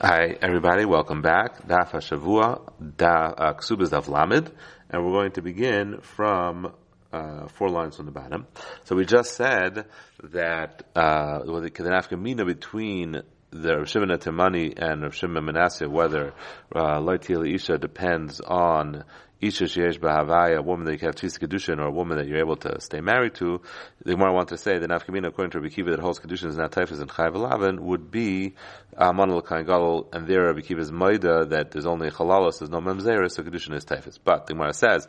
Hi, everybody. Welcome back. Daf Hashavua, da, uh, Kesubos Daf Lamed, and we're going to begin from uh, four lines from the bottom. So we just said that uh, the nafkamina between the Rav Shimon Temani and Rav Shimon Manasseh, whether uh, Loitili Isha depends on Isha Sheyesh Bahavaya, a woman that you have Tvis Kedushin, or a woman that you're able to stay married to, the Gemara want to say that Nafkamina, according to Rabbi Kiva, that holds Kedushin is not typhus and Elavin, would be Aman uh, Kain and there Rabbi Kiva's Maida, that there's only Chalalas, there's no Memzeris, so Kedushin is typhus. But the Gemara says,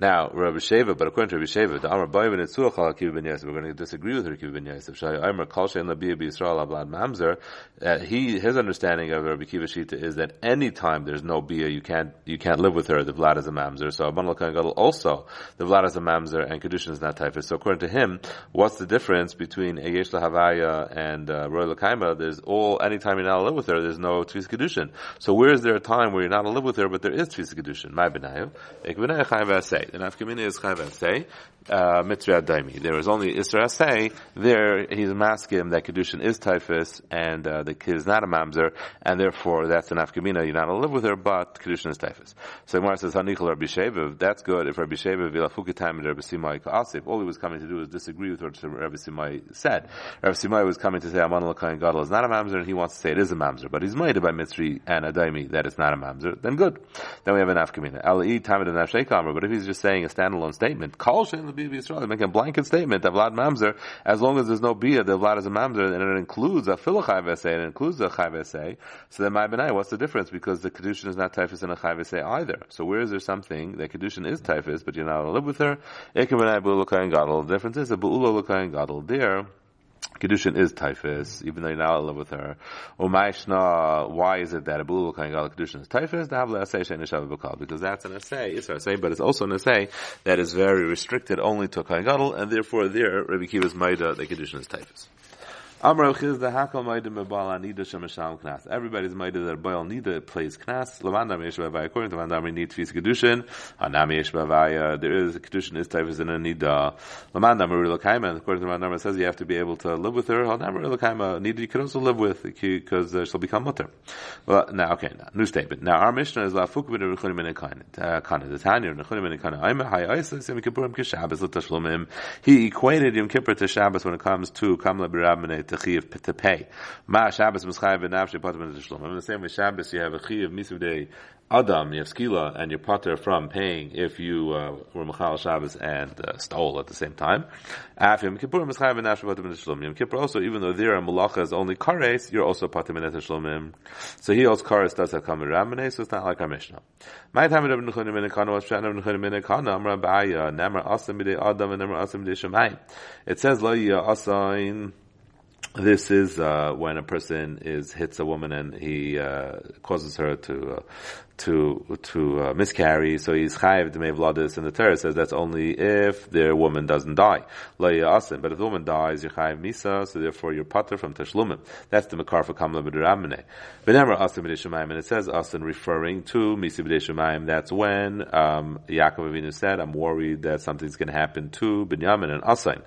now, Rabbi Sheva, but according to Rabbi Sheva, the Amar Bayvin and Suach Kiva ben Yosef, we're going to disagree with Rabbi Kiva ben Yosef. Shai Amar Kol Shein Labiyah B'Yisrael Ablad Mamzer, uh, he, his understanding of Rabbi Kiva Shita is that any time there's no Bia, you can't, you can't live with her, the Vlad is a Mamzer. So Aban Kain Gadol also, the Vlad is a Mamzer and Kedushin is not typhus. So according to him, what's the difference between Eyesh Lahavaya and uh, Roy? There's all, anytime you're not live with her, there's no Tvis Kedushin. So where is there a time where you're not live with her, but there is Tvis Kedushin? My Benayu. Ek Benayu Chayim V'asei. The Nafkamina is Chayv Asay, uh, Daimi. There is only Isra. There, he's masking that Kedushin is typhus, and uh, the kid is not a mamzer, and therefore that's an Afkamina. You're not to live with her, but Kedushin is typhus. So Gemara says, Hanichel Rabbi Sheviv, that's good. If Rabbi Sheviv vilafukitam and Rabbi Simai Ka'asif, all he was coming to do was disagree with what Rabbi Simai said. Rabbi Simai was coming to say, Aman Lakayin Gadol is not a mamzer, and he wants to say it is a mamzer, but he's made by Mitzri and Adaimi that it's not a mamzer, then good. Then we have an Afkamina. Al-E, Tamid and but if he's just saying a standalone statement. Kol shein lebi Yisrael. Make a blanket statement of Vlad Mamzer. As long as there's no bia, the Vlad is a Mamzer, and it includes a filachai v'esei, and it includes a chai v'esei. So then, my benai, what's the difference? Because the kedushin is not typhus and a chai v'esei either. So where is there something that kedushin is typhus, but you're not allowed to live with her? Ekem benai bu'ulakai gadol. The difference is a bu'ulakai gadol. There. Kedushin is typhus, even though you're not in love with her. Oh, Umayshna, why is it that a bulu kain gal Kedushin is typhus? Because that's an essay, it's an essay, but it's also an essay that is very restricted only to kain gadol, and therefore there, Rabbi Kiva's maida, the Kedushin is typhus. Everybody's maida that Baal Nida plays knas. Lavandam yesh bavaya. According to Lavandam, we need tefis kedushin. Hanam yesh. There is a kedushin is typhus in a nida. Lavandam Marila Kaima. According to Lavandam, it says you have to be able to live with her. Hanam Marila Kaima. Nida you can also live with because uh, she'll become mutter. Well, now okay, now, new statement. Now our Mishnah is lafuk bin rechunim min kana. The Tanya rechunim min kana. I'm hay oisa sim kippurim kishabbos l'tashlumim. He equated Yom Kippur to Shabbos when it comes to kamla birab to chiv to pay. Ma Shabbos mischayev v'nafshi pater ben. In the same way, Shabbos you have a chiv misudei Adam, you have skila, and you're pater from paying if you uh, were Machal Shabbos and uh, stole at the same time. After Yom Kippur, Mischayim v'nafshi pater ben. Yom Kippur also, even though there are malacha is only kares, you're also pater ben teshlumim. So he also kares does have ramane, so it's not like our Mishnah. My time Rabbi ben was ben Ba'aya, Nemar Asim b'dei Adam, and Nemar Asim b'dei Shemayim. It says, Lo Yiyah Asain, this is uh, when a person is hits a woman and he uh, causes her to uh, to to uh, miscarry. So he's chayiv to mevladis, and the Torah says that's only if their woman doesn't die. But if the woman dies, you're chayiv misa, so therefore you're pater from tashlumim. That's the makar for kamla b'duramene. V'nemer asim b'dei and it says asim referring to misi b'dei That's when um, Yaakov Avinu said, "I'm worried that something's going to happen to Binyamin and Asain."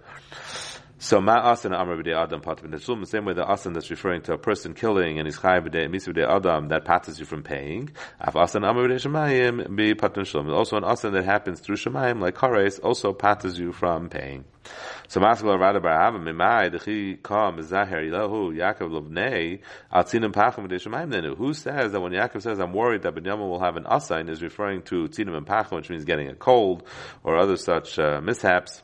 So ma asan amar b'dei adam pat b'nei the same way the asan that's referring to a person killing and he's chay b'dei b'dei adam that patters you from paying. Af asan amar b'dei shemayim be pat Also an asan that happens through shemayim like kares also patters you from paying. So Maskal Rada Bar Hava Mimai Dechi Kam Zaher Ilahu Yaakov Lovnei Atzinim Pachim B'dei Shemayim Nenu. Who says that when Yaakov says I'm worried that Binyamin will have an asain is referring to Tzinim and Pachim, which means getting a cold or other such uh, mishaps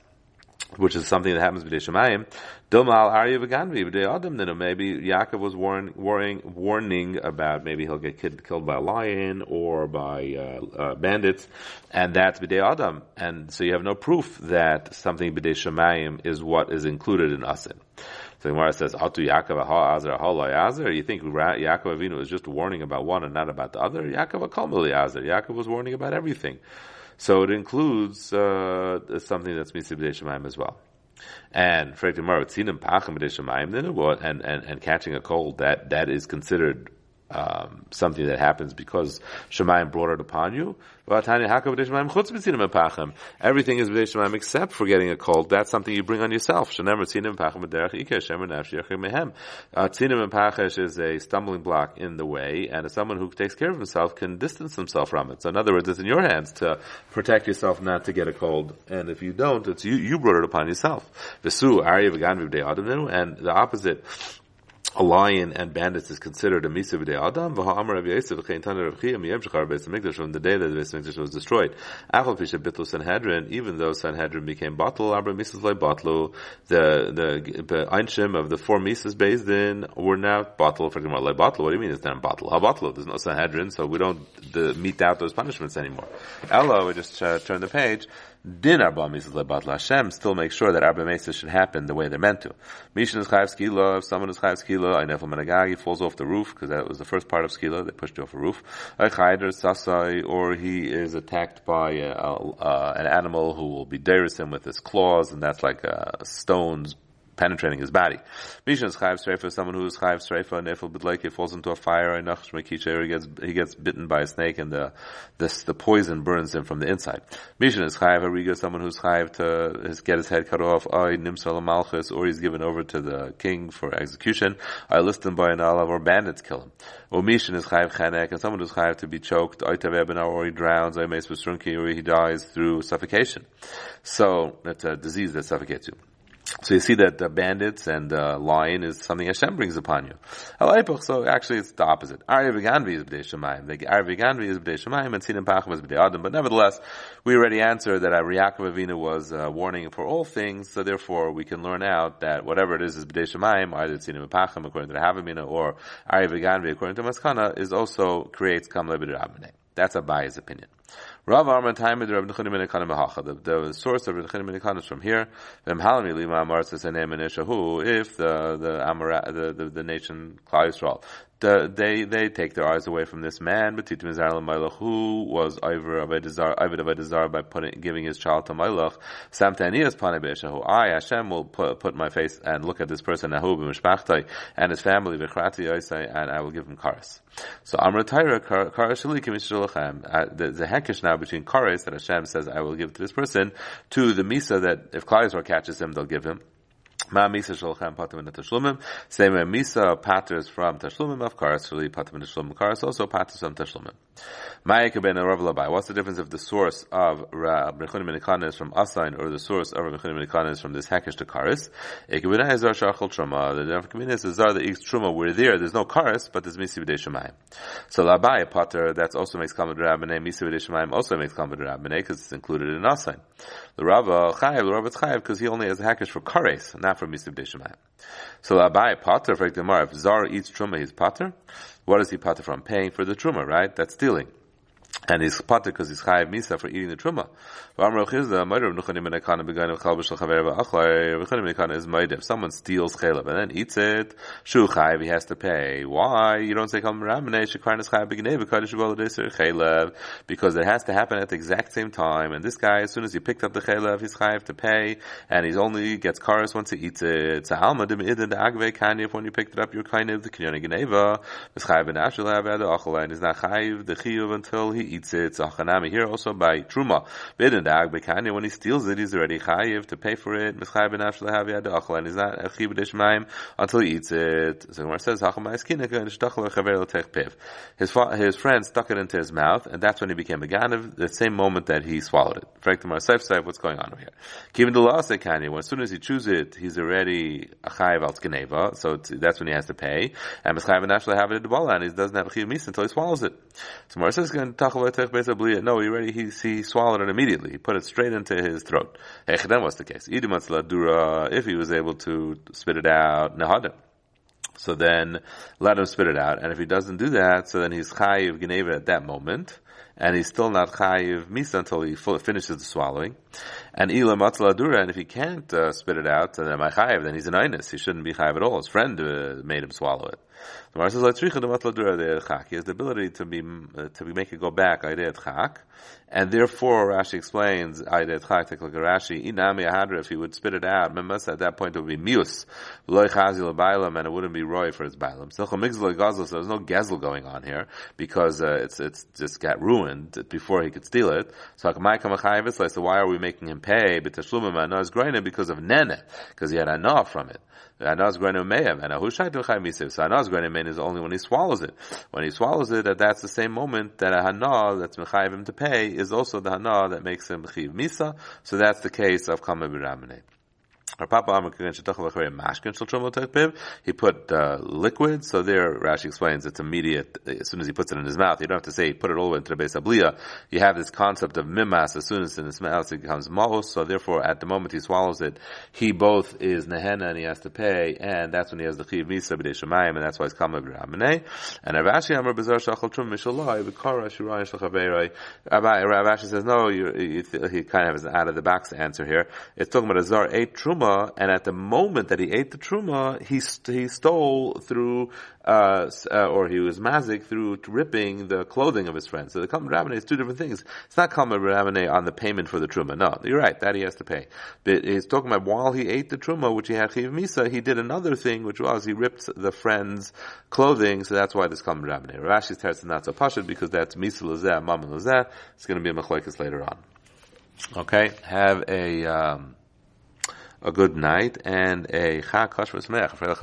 which is something that happens b'dei shemayim. Dilmal arya v'ganvi b'dei adam. Then maybe Yaakov was warn, warning, warning about maybe he'll get kid, killed by a lion or by uh, uh, bandits, and that's b'dei adam. And so you have no proof that something b'dei shemayim is what is included in asin. So the Gemara says, "Atu Yaakov ha'azar ha'layazar." You think Yaakov Avinu was just warning about one and not about the other? Yaakov akalmali azar. Yaakov was warning about everything. So it includes uh, something that's shemayim as well. And and and and catching a cold that that is considered um, something that happens because Shemayim brought it upon you. Everything is B'dei Shemayim except for getting a cold. That's something you bring on yourself. Pachesh is a stumbling block in the way, and someone who takes care of himself can distance himself from it. So in other words, it's in your hands to protect yourself not to get a cold. And if you don't, it's you, you brought it upon yourself. And the opposite a lion and bandits is considered a misa v'dei adam. V'ha'amar Rav Yosef v'chein tana Rav Chia miyem shachar beis hamikdash from the day that the beis hamikdash was destroyed. Achal fisha bitlu Sanhedrin, even though Sanhedrin became bottle, abra misas like botlu, the the einshim of the four misas based in were now bottle. For example, like bottle. What do you mean it's not bottle? A bottle. There's no Sanhedrin, so we don't the, meet out those punishments anymore. Ella, we just uh, turn the page din arba mitzvahs Hashem still make sure that arba mitzvahs should happen the way they're meant to. Mishin is chayav skila. If someone is chayav skila, I nefel menagagi falls off the roof because that was the first part of skila. They pushed you off a roof. Chayder sasai, or he is attacked by a, a, an animal who will be darius him with his claws, and that's like stones penetrating his body. Mishan is chayiv streifa, someone who is chayiv streifa, nefel b'dleike falls into a fire, he gets, he gets bitten by a snake and the, the poison burns him from the inside. Mishan is chayiv hariga, someone who's chayiv to his, get his head cut off, ay nimsal malchus, or he's given over to the king for execution, I list him by an olive, or bandits kill him. Or Mishan is chayiv chenek, and someone who's chayiv to be choked, ay or he drowns, ay meis or he dies through suffocation. So, that's a disease that suffocates you. So you see that the bandits and the lion is something Hashem brings upon you. So actually it's the opposite. Arya is B'dei Shemayim. Arya is B'dei Shemayim and Sinim is B'dei Adam. But nevertheless, we already answered that Yaakov was uh, warning for all things, so therefore we can learn out that whatever it is is B'dei Shemayim, either Sinim Pachim according to the Havamina or Arya according to Maskana, is also creates Kamle B'dei That's a biased opinion. Rav the Rav Mahacha. The source of Rav Nechunim Menikanim is from here. V'em halami lima amar tzesenem If the the Amara the the, the nation Klal Yisrael the, they they take their eyes away from this man, but Titim who was over of a desire by putting giving his child to Mailach. Samtanias Pane I Hashem will put, put my face and look at this person and his family and I will give him karas. So Amr Taira karas uh, There's a hekish now between karas that Hashem says I will give to this person to the misa that if Klal catches him, they'll give him. Ma misa sholchem patim and tashlumim. Same way misa paters from tashlumim of karas really patim and tashlumim karas also paters from tashlumim. Ma'ik ben Rav Labai. What's the difference if the source of Rab Rechunim Menikana is from Asain or the source of Rab Rechunim Menikana is from this Hekesh to Karis? Ekabina is Zar Shachol Truma. The Nafkamina is Zar that eats Truma. We're there. There's no Karis, but there's Misi B'dei Shemayim. So Labai Pater, that also makes Kalmud Rabbinay. Misi B'dei Shemayim also makes Kalmud Rabbinay because it's included in Asain. The Rava Chayev, the Rava Chayev because he only has a Hekesh for Karis, not for Misi B'dei Shemayim. So Labai Pater, for if Zar eats Truma, he's Pater. What is he Pater from? Paying for the Truma, right? That's stealing and he's potter because he's chayiv misa for eating the truma. If someone steals chaylev and then eats it, shu chayiv, he has to pay. Why? You don't say kal because it has to happen at the exact same time. And this guy, as soon as he picked up the chaylev, he's chayiv to pay, and he only gets karas once he eats it. So alma idin agve kanyev when you picked it up, you're kind of the kinyan geneva. Is chayiv and he's not chayiv the chiyuv until he eats it. It's achanami here also by truma. Bidin dag bekanya when he steals it, he's already chayiv to pay for it. Mischayiv benafsh lehavi ad achla, and he's not a chiyuv until he eats it. So Gemara says hachamai skinika and shtachel chaver tech piv. His his friend stuck it into his mouth, and that's when he became a ganav. The same moment that he swallowed it. Frank the Saif Saif, what's going on over here? The law say kanya, when as soon as he chews it, he's already a chayiv al skeneva, so that's when he has to pay. And mischayiv benafsh lehavi ad and he doesn't have a chiyuv mis until he swallows it. So Gemara says no, he already he, he swallowed it immediately. He put it straight into his throat. Then was the case? If he was able to spit it out, nehadim. So then let him spit it out, and if he doesn't do that, so then he's chayiv geneva at that moment. And he's still not chayiv misa until he finishes the swallowing. And ila matzaladura, and if he can't uh, spit it out, then am chayiv? Then he's an inus. He shouldn't be chayiv at all. His friend uh, made him swallow it. The Gemara says, He has the ability to be uh, to be, make it go back ideit chak, and therefore Rashi explains ideit chak. Take a look at Rashi. Inami ahadra. If he would spit it out, memas at that point it would be mius loy chazi lebailam, and it wouldn't be roy for his bailam. So there's no gezel going on here because uh, it's it's just got ruined before he could steal it. So so why are we making him pay? Because of nene, because he had enough from it. Anas Grenu Meyav, and Ahushai Misiv. So Anas Grenu Meyav is only when he swallows it. When he swallows it, that that's the same moment that a Hana that's Mechayiv him to pay is also the Hana that makes him Mechiv Misa. So that's the case of Kama Biramene. He put uh, liquid, so there Rashi explains it's immediate as soon as he puts it in his mouth. You don't have to say put it all into the base abliya. You have this concept of mimas as soon as it's in his mouth it becomes maos. So therefore, at the moment he swallows it, he both is nehena and he has to pay, and that's when he has the chiv misa b'dei shemayim, and that's why it's kama b'ramene. And Rashi Amar Bezar Shachal Trum Mishalai. Rashi says no. You, he kind of has an out of the box answer here. It's talking about a zar ate truma truma, and at the moment that he ate the truma, he he stole through, uh, uh, or he was mazik through ripping the clothing of his friend. So the kalman rabbaneh is two different things. It's not kalman rabbaneh on the payment for the truma. No, you're right. That he has to pay. But he's talking about while he ate the truma, which he had chiv misa, he did another thing, which was he ripped the friend's clothing. So that's why this kalman rabbaneh. Rashi's teretz not so pashut because that's misa lazeh, mam lazeh. It's going to be a machlekes later on. Okay, have a. Um, a good night and a Chag Kosher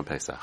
Pesach.